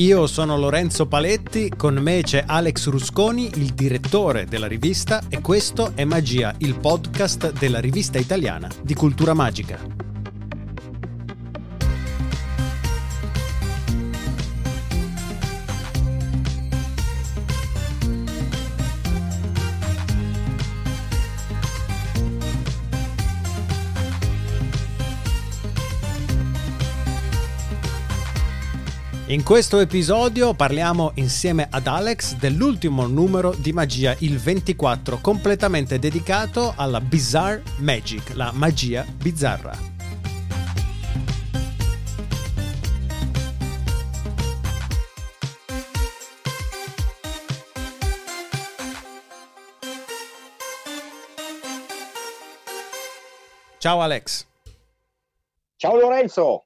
Io sono Lorenzo Paletti, con me c'è Alex Rusconi, il direttore della rivista, e questo è Magia, il podcast della rivista italiana di cultura magica. In questo episodio parliamo insieme ad Alex dell'ultimo numero di magia, il 24, completamente dedicato alla Bizarre Magic, la magia bizzarra. Ciao Alex. Ciao Lorenzo.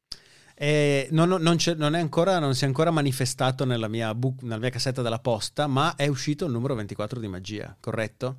Eh, non, non, non, ancora, non, si è ancora manifestato nella mia, book, nella mia cassetta della posta, ma è uscito il numero 24 di magia, corretto?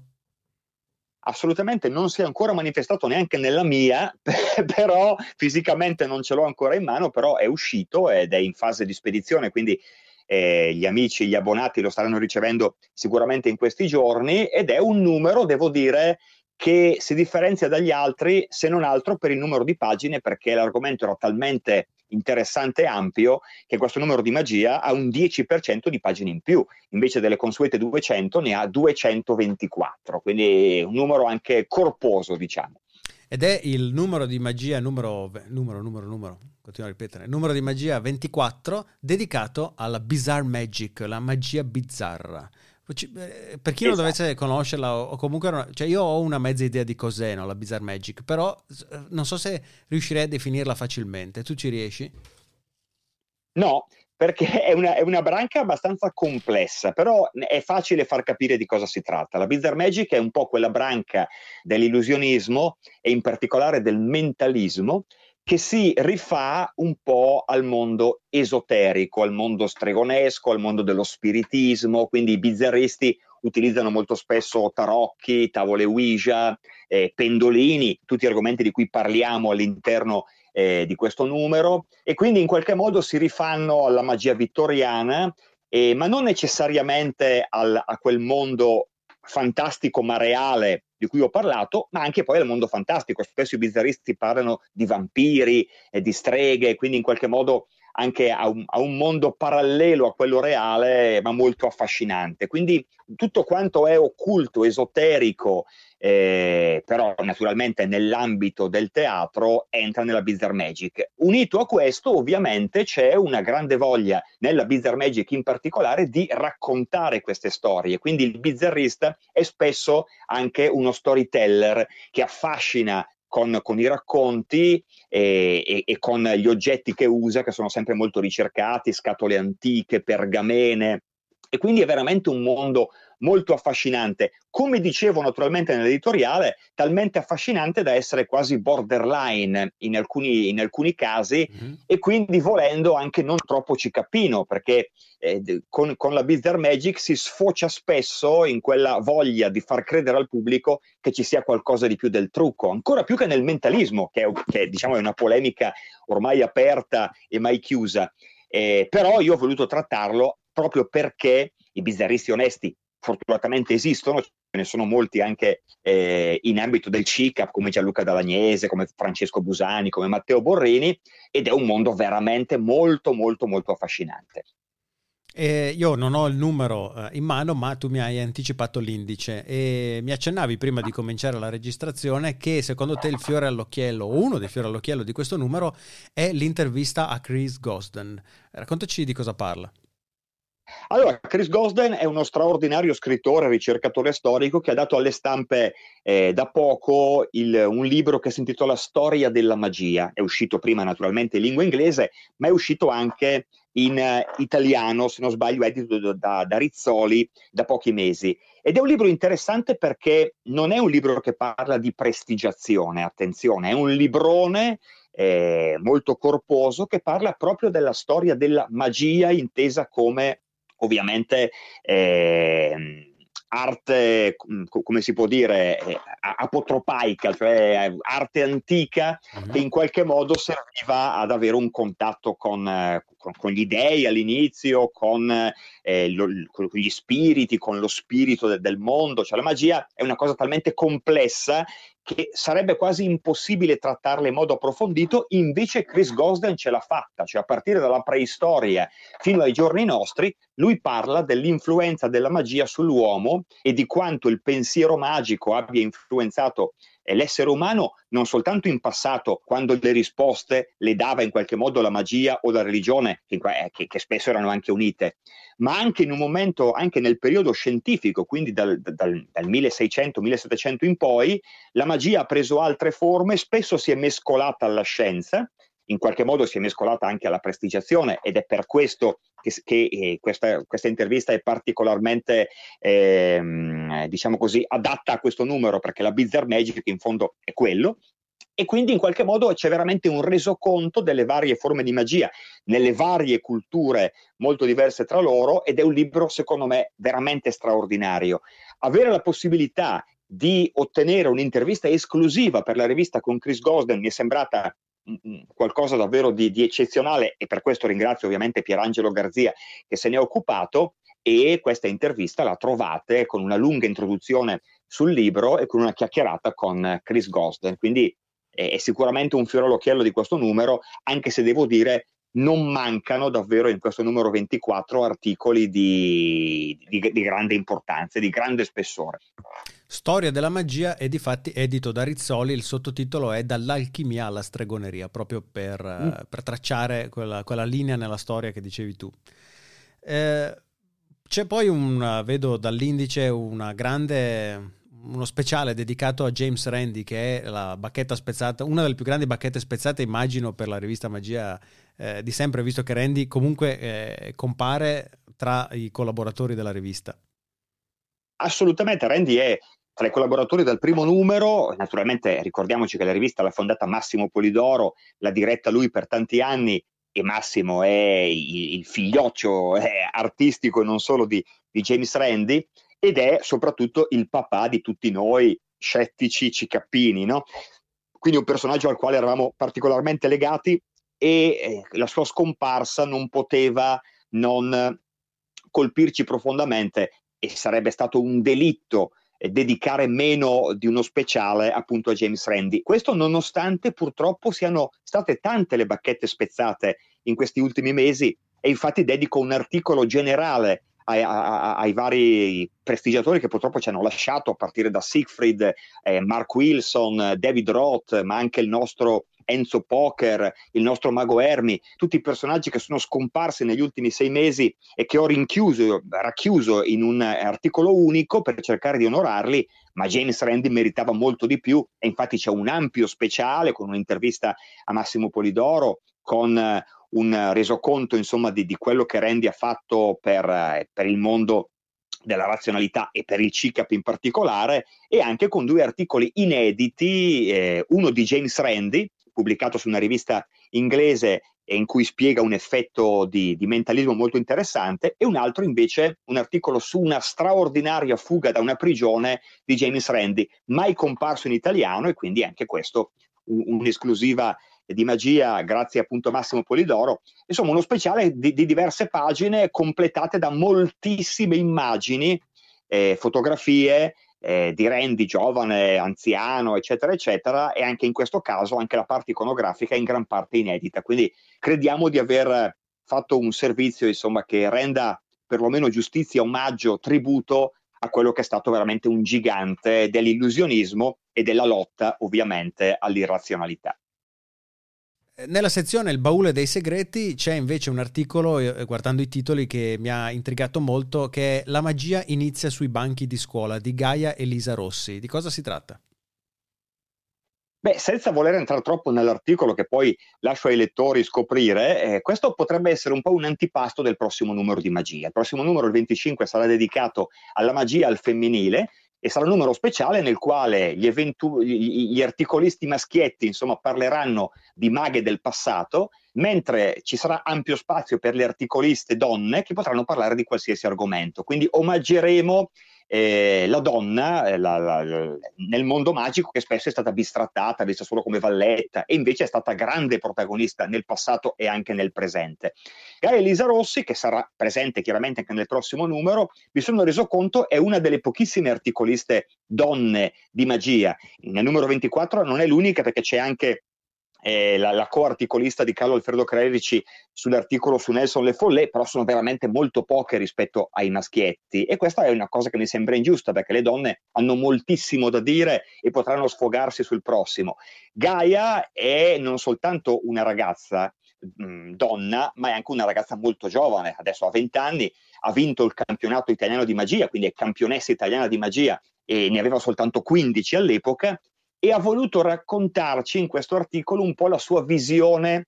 assolutamente non si è ancora manifestato neanche nella mia, però fisicamente non ce l'ho ancora in mano, però è uscito ed è in fase di spedizione, quindi eh, gli amici, gli abbonati lo staranno ricevendo sicuramente in questi giorni ed è un numero, devo dire, che si differenzia dagli altri se non altro per il numero di pagine perché l'argomento era talmente interessante e ampio che questo numero di magia ha un 10% di pagine in più, invece delle consuete 200 ne ha 224, quindi un numero anche corposo diciamo. Ed è il numero di magia numero, numero, numero, numero, continuo a ripetere, numero di magia 24 dedicato alla Bizarre Magic, la magia bizzarra. Eh, per chi non esatto. dovesse conoscerla, o comunque, cioè io ho una mezza idea di cos'è no, la Bizarre Magic, però eh, non so se riuscirei a definirla facilmente. Tu ci riesci? No, perché è una, è una, branca abbastanza complessa, però è facile far capire di cosa si tratta. La Bizarre Magic è un po' quella branca dell'illusionismo e in particolare del mentalismo che si rifà un po' al mondo esoterico, al mondo stregonesco, al mondo dello spiritismo, quindi i bizzarristi utilizzano molto spesso tarocchi, tavole Ouija, eh, pendolini, tutti argomenti di cui parliamo all'interno eh, di questo numero. E quindi in qualche modo si rifanno alla magia vittoriana, eh, ma non necessariamente al, a quel mondo fantastico ma reale di cui ho parlato, ma anche poi al mondo fantastico. Spesso i bizzarristi parlano di vampiri e di streghe, quindi in qualche modo anche a un, a un, mondo parallelo a quello reale, ma molto affascinante. Quindi tutto quanto è occulto, esoterico, eh, però naturalmente nell'ambito del teatro entra nella Bizarre Magic. Unito a questo, ovviamente, c'è una grande voglia nella Bizarre Magic in particolare di raccontare queste storie. Quindi il bizzarrista è spesso anche uno storyteller che affascina con, con, i racconti e, e, e, con gli oggetti che usa, che sono sempre molto ricercati, scatole antiche, pergamene. E quindi è veramente un mondo molto affascinante. Come dicevo naturalmente nell'editoriale, talmente affascinante da essere quasi borderline in alcuni, in alcuni casi mm-hmm. e quindi volendo anche non troppo cicappino, perché eh, con, con, la Bizarre Magic si sfocia spesso in quella voglia di far credere al pubblico che ci sia qualcosa di più del trucco, ancora più che nel mentalismo, che, è, che diciamo, è una polemica ormai aperta e mai chiusa. Eh, però io ho voluto trattarlo proprio perché i bizzarristi onesti fortunatamente esistono, ce ne sono molti anche eh, in ambito del CICAP come Gianluca Dalagnese, come Francesco Busani, come Matteo Borrini ed è un mondo veramente molto molto molto affascinante. Eh, io non ho il numero eh, in mano, ma tu mi hai anticipato l'indice e mi accennavi prima di cominciare la registrazione che secondo te il fiore all'occhiello, o uno dei fiori all'occhiello di questo numero, è l'intervista a Chris Gosden. Raccontaci di cosa parla. Allora, Chris Gosden è uno straordinario scrittore, ricercatore storico che ha dato alle stampe eh, da poco il, un libro che si intitola Storia della magia. È uscito prima naturalmente in lingua inglese, ma è uscito anche in uh, italiano, se non sbaglio, edito da, da Rizzoli da pochi mesi. Ed è un libro interessante perché non è un libro che parla di prestigiazione, attenzione, è un librone eh, molto corposo che parla proprio della storia della magia intesa come ovviamente eh, arte, come si può dire, eh, apotropaica, cioè arte antica mm-hmm. che in qualche modo serviva ad avere un contatto con, con, con gli dei all'inizio, con, eh, lo, con, gli spiriti, con lo spirito de, del mondo, cioè la magia è una cosa talmente complessa che sarebbe quasi impossibile trattarla in modo approfondito, invece Chris Gosden ce l'ha fatta, cioè a partire dalla preistoria fino ai giorni nostri, lui parla dell'influenza della magia sull'uomo e di quanto il pensiero magico abbia influenzato l'essere umano non soltanto in passato, quando le risposte le dava in qualche modo la magia o la religione, che, che, che spesso erano anche unite, ma anche in un momento, anche nel periodo scientifico, quindi dal, dal, dal 1600-1700 in poi, la magia ha preso altre forme, spesso si è mescolata alla scienza, in qualche modo si è mescolata anche alla prestigiazione ed è per questo che, che eh, questa, questa, intervista è particolarmente, eh, diciamo così, adatta a questo numero, perché la Bizarre Magic in fondo è quello, e quindi in qualche modo c'è veramente un resoconto delle varie forme di magia nelle varie culture molto diverse tra loro ed è un libro secondo me veramente straordinario. Avere la possibilità di ottenere un'intervista esclusiva per la rivista con Chris Gosden mi è sembrata qualcosa davvero di, di, eccezionale e per questo ringrazio ovviamente Pierangelo Garzia che se ne è occupato e questa intervista la trovate con una lunga introduzione sul libro e con una chiacchierata con Chris Gosden, quindi è, sicuramente un fiore all'occhiello di questo numero, anche se devo dire non mancano davvero in questo numero 24 articoli di, di, di grande importanza, di grande spessore. Storia della magia è di fatti edito da Rizzoli, il sottotitolo è Dall'alchimia alla stregoneria, proprio per, mm. per tracciare quella, quella, linea nella storia che dicevi tu. Eh, c'è poi un, vedo dall'indice una grande, uno speciale dedicato a James Randi, che è la bacchetta spezzata, una delle più grandi bacchette spezzate, immagino, per la rivista Magia eh, di sempre, visto che Randy comunque eh, compare tra i collaboratori della rivista. Assolutamente, Randy è tra i collaboratori del primo numero, naturalmente ricordiamoci che la rivista l'ha fondata Massimo Polidoro, l'ha diretta lui per tanti anni e Massimo è il, figlioccio è artistico e non solo di, di James Randi ed è soprattutto il papà di tutti noi scettici cicappini, no? Quindi un personaggio al quale eravamo particolarmente legati e eh, la sua scomparsa non poteva non colpirci profondamente e sarebbe stato un delitto eh, dedicare meno di uno speciale appunto a James Randi. Questo nonostante purtroppo siano state tante le bacchette spezzate in questi ultimi mesi e infatti dedico un articolo generale ai, ai, vari prestigiatori che purtroppo ci hanno lasciato, a partire da Siegfried, eh, Mark Wilson, David Roth, ma anche il nostro Enzo Poker, il nostro Mago Ermi, tutti i personaggi che sono scomparsi negli ultimi sei mesi e che ho rinchiuso, racchiuso in un articolo unico per cercare di onorarli, ma James Randi meritava molto di più e infatti c'è un ampio speciale con un'intervista a Massimo Polidoro, con eh, un resoconto insomma di, di quello che Randy ha fatto per, eh, per il mondo della razionalità e per il CICAP in particolare, e anche con due articoli inediti, eh, uno di James Randi, pubblicato su una rivista inglese e in cui spiega un effetto di, di, mentalismo molto interessante, e un altro invece un articolo su una straordinaria fuga da una prigione di James Randi, mai comparso in italiano e quindi anche questo un, un'esclusiva di magia grazie appunto a Massimo Polidoro, insomma uno speciale di, di diverse pagine completate da moltissime immagini, eh, fotografie, eh, di Randy giovane, anziano, eccetera, eccetera, e anche in questo caso anche la parte iconografica è in gran parte inedita. Quindi crediamo di aver fatto un servizio insomma, che renda perlomeno giustizia, omaggio, tributo a quello che è stato veramente un gigante dell'illusionismo e della lotta ovviamente all'irrazionalità. Nella sezione Il baule dei segreti c'è invece un articolo, eh, guardando i titoli, che mi ha intrigato molto, che è La magia inizia sui banchi di scuola di Gaia Elisa Rossi. Di cosa si tratta? Beh, senza voler entrare troppo nell'articolo che poi lascio ai lettori scoprire, eh, questo potrebbe essere un po' un antipasto del prossimo numero di magia. Il prossimo numero, il 25, sarà dedicato alla magia al femminile e sarà un numero speciale nel quale gli, eventu- gli, articolisti maschietti insomma, parleranno di maghe del passato, mentre ci sarà ampio spazio per le articoliste donne che potranno parlare di qualsiasi argomento. Quindi omaggeremo eh, la donna eh, la, la, nel mondo magico che spesso è stata bistrattata, vista solo come valletta, e invece è stata grande protagonista nel passato e anche nel presente. Gaia Elisa Rossi, che sarà presente chiaramente anche nel prossimo numero, mi sono reso conto è una delle pochissime articoliste donne di magia. Nel numero 24 non è l'unica perché c'è anche eh, la, la co-articolista di Carlo Alfredo Crerici sull'articolo su Nelson Le Follè, però sono veramente molto poche rispetto ai maschietti e questa è una cosa che mi sembra ingiusta perché le donne hanno moltissimo da dire e potranno sfogarsi sul prossimo. Gaia è non soltanto una ragazza mm, donna, ma è anche una ragazza molto giovane, adesso ha 20 anni, ha vinto il campionato italiano di magia, quindi è campionessa italiana di magia e ne aveva soltanto 15 all'epoca e ha voluto raccontarci in questo articolo un po' la sua visione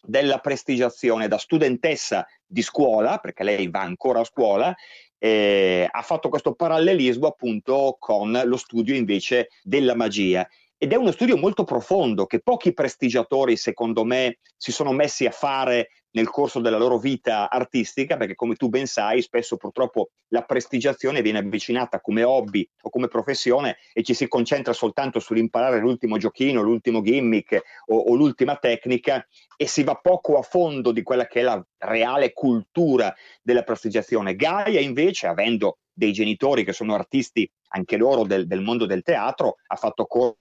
della prestigiazione da studentessa di scuola, perché lei va ancora a scuola, eh, ha fatto questo parallelismo appunto con lo studio invece della magia. Ed è uno studio molto profondo che pochi prestigiatori, secondo me, si sono messi a fare nel corso della loro vita artistica, perché come tu ben sai, spesso purtroppo la prestigiazione viene avvicinata come hobby o come professione e ci si concentra soltanto sull'imparare l'ultimo giochino, l'ultimo gimmick o, o l'ultima tecnica e si va poco a fondo di quella che è la reale cultura della prestigiazione. Gaia invece, avendo dei genitori che sono artisti anche loro del, del mondo del teatro, ha fatto corso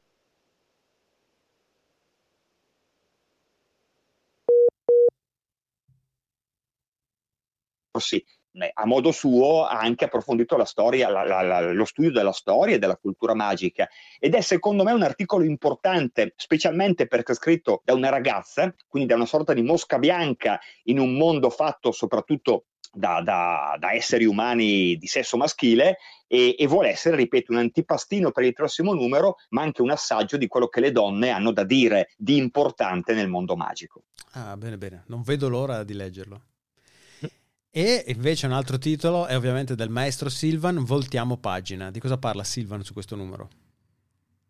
sì, a modo suo ha anche approfondito storia, la, la, la, lo studio della storia e della cultura magica ed è secondo me un articolo importante, specialmente perché è scritto da una ragazza, quindi da una sorta di mosca bianca in un mondo fatto soprattutto da, da, da esseri umani di sesso maschile e, e, vuole essere, ripeto, un antipastino per il prossimo numero, ma anche un assaggio di quello che le donne hanno da dire di importante nel mondo magico. Ah, bene, bene, non vedo l'ora di leggerlo. E invece un altro titolo è ovviamente del maestro Silvan, Voltiamo pagina. Di cosa parla Silvan su questo numero?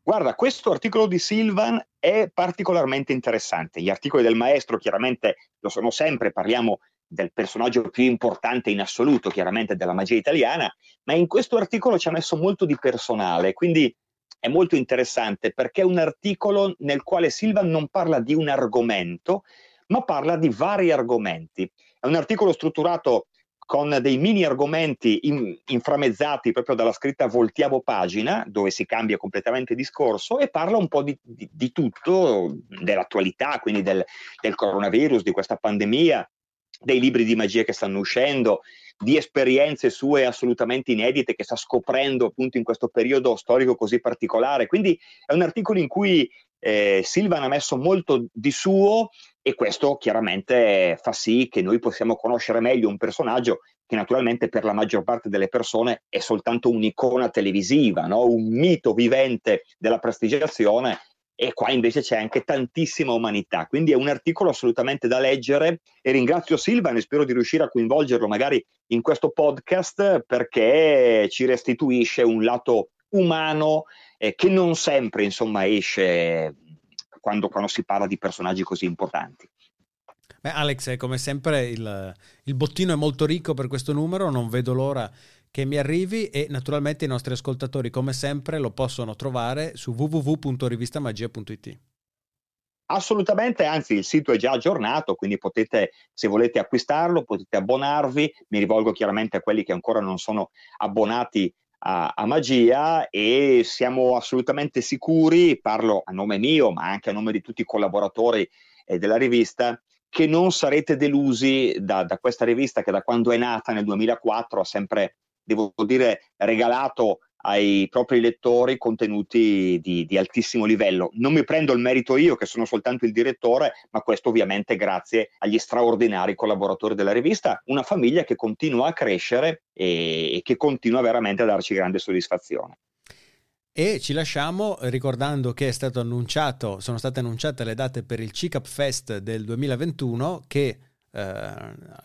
Guarda, questo articolo di Silvan è particolarmente interessante. Gli articoli del maestro chiaramente lo sono sempre, parliamo del personaggio più importante in assoluto, chiaramente della magia italiana, ma in questo articolo ci ha messo molto di personale, quindi è molto interessante perché è un articolo nel quale Silvan non parla di un argomento, ma parla di vari argomenti. È un articolo strutturato con dei mini argomenti in, inframezzati proprio dalla scritta voltiamo pagina, dove si cambia completamente discorso e parla un po' di, di, di tutto, dell'attualità, quindi del, del, coronavirus, di questa pandemia, dei libri di magia che stanno uscendo, di esperienze sue assolutamente inedite che sta scoprendo appunto in questo periodo storico così particolare. Quindi è un articolo in cui eh, Silvan ha messo molto di suo e questo chiaramente fa sì che noi possiamo conoscere meglio un personaggio che naturalmente per la maggior parte delle persone è soltanto un'icona televisiva, no? un mito vivente della prestigiazione e qua invece c'è anche tantissima umanità, quindi è un articolo assolutamente da leggere e ringrazio Silvan e spero di riuscire a coinvolgerlo magari in questo podcast perché ci restituisce un lato umano eh, che non sempre insomma esce quando, quando, si parla di personaggi così importanti. Beh, Alex, come sempre il, il bottino è molto ricco per questo numero, non vedo l'ora che mi arrivi e naturalmente i nostri ascoltatori come sempre lo possono trovare su www.rivistamagia.it. Assolutamente, anzi il sito è già aggiornato, quindi potete, se volete acquistarlo, potete abbonarvi, mi rivolgo chiaramente a quelli che ancora non sono abbonati a, a, Magia e siamo assolutamente sicuri, parlo a nome mio ma anche a nome di tutti i collaboratori eh, della rivista, che non sarete delusi da, da, questa rivista che da quando è nata nel 2004 ha sempre, devo dire, regalato ai propri lettori contenuti di, di, altissimo livello. Non mi prendo il merito io, che sono soltanto il direttore, ma questo ovviamente grazie agli straordinari collaboratori della rivista, una famiglia che continua a crescere e, e che continua veramente a darci grande soddisfazione. E ci lasciamo ricordando che è stato annunciato, sono state annunciate le date per il CICAP Fest del 2021 che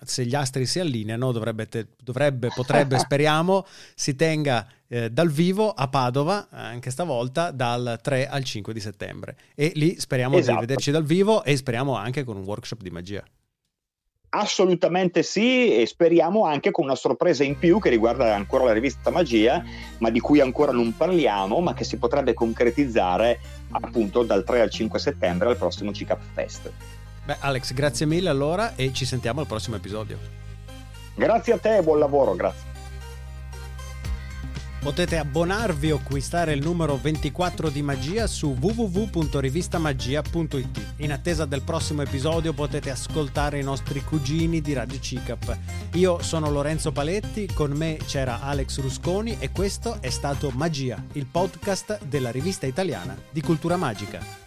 se gli astri si allineano, dovrebbe, te, dovrebbe potrebbe, speriamo, si tenga eh, dal vivo a Padova, anche stavolta, dal 3 al 5 di settembre. E lì speriamo esatto. di vederci dal vivo e speriamo anche con un workshop di magia. Assolutamente sì e speriamo anche con una sorpresa in più che riguarda ancora la rivista Magia, ma di cui ancora non parliamo, ma che si potrebbe concretizzare appunto dal 3 al 5 settembre al prossimo CICAP Fest. Beh, Alex, grazie mille allora e ci sentiamo al prossimo episodio. Grazie a te e buon lavoro, grazie. Potete abbonarvi o acquistare il numero 24 di Magia su www.rivistamagia.it. In attesa del prossimo episodio potete ascoltare i nostri cugini di Radio Cicap. Io sono Lorenzo Paletti, con me c'era Alex Rusconi e questo è stato Magia, il podcast della rivista italiana di cultura magica.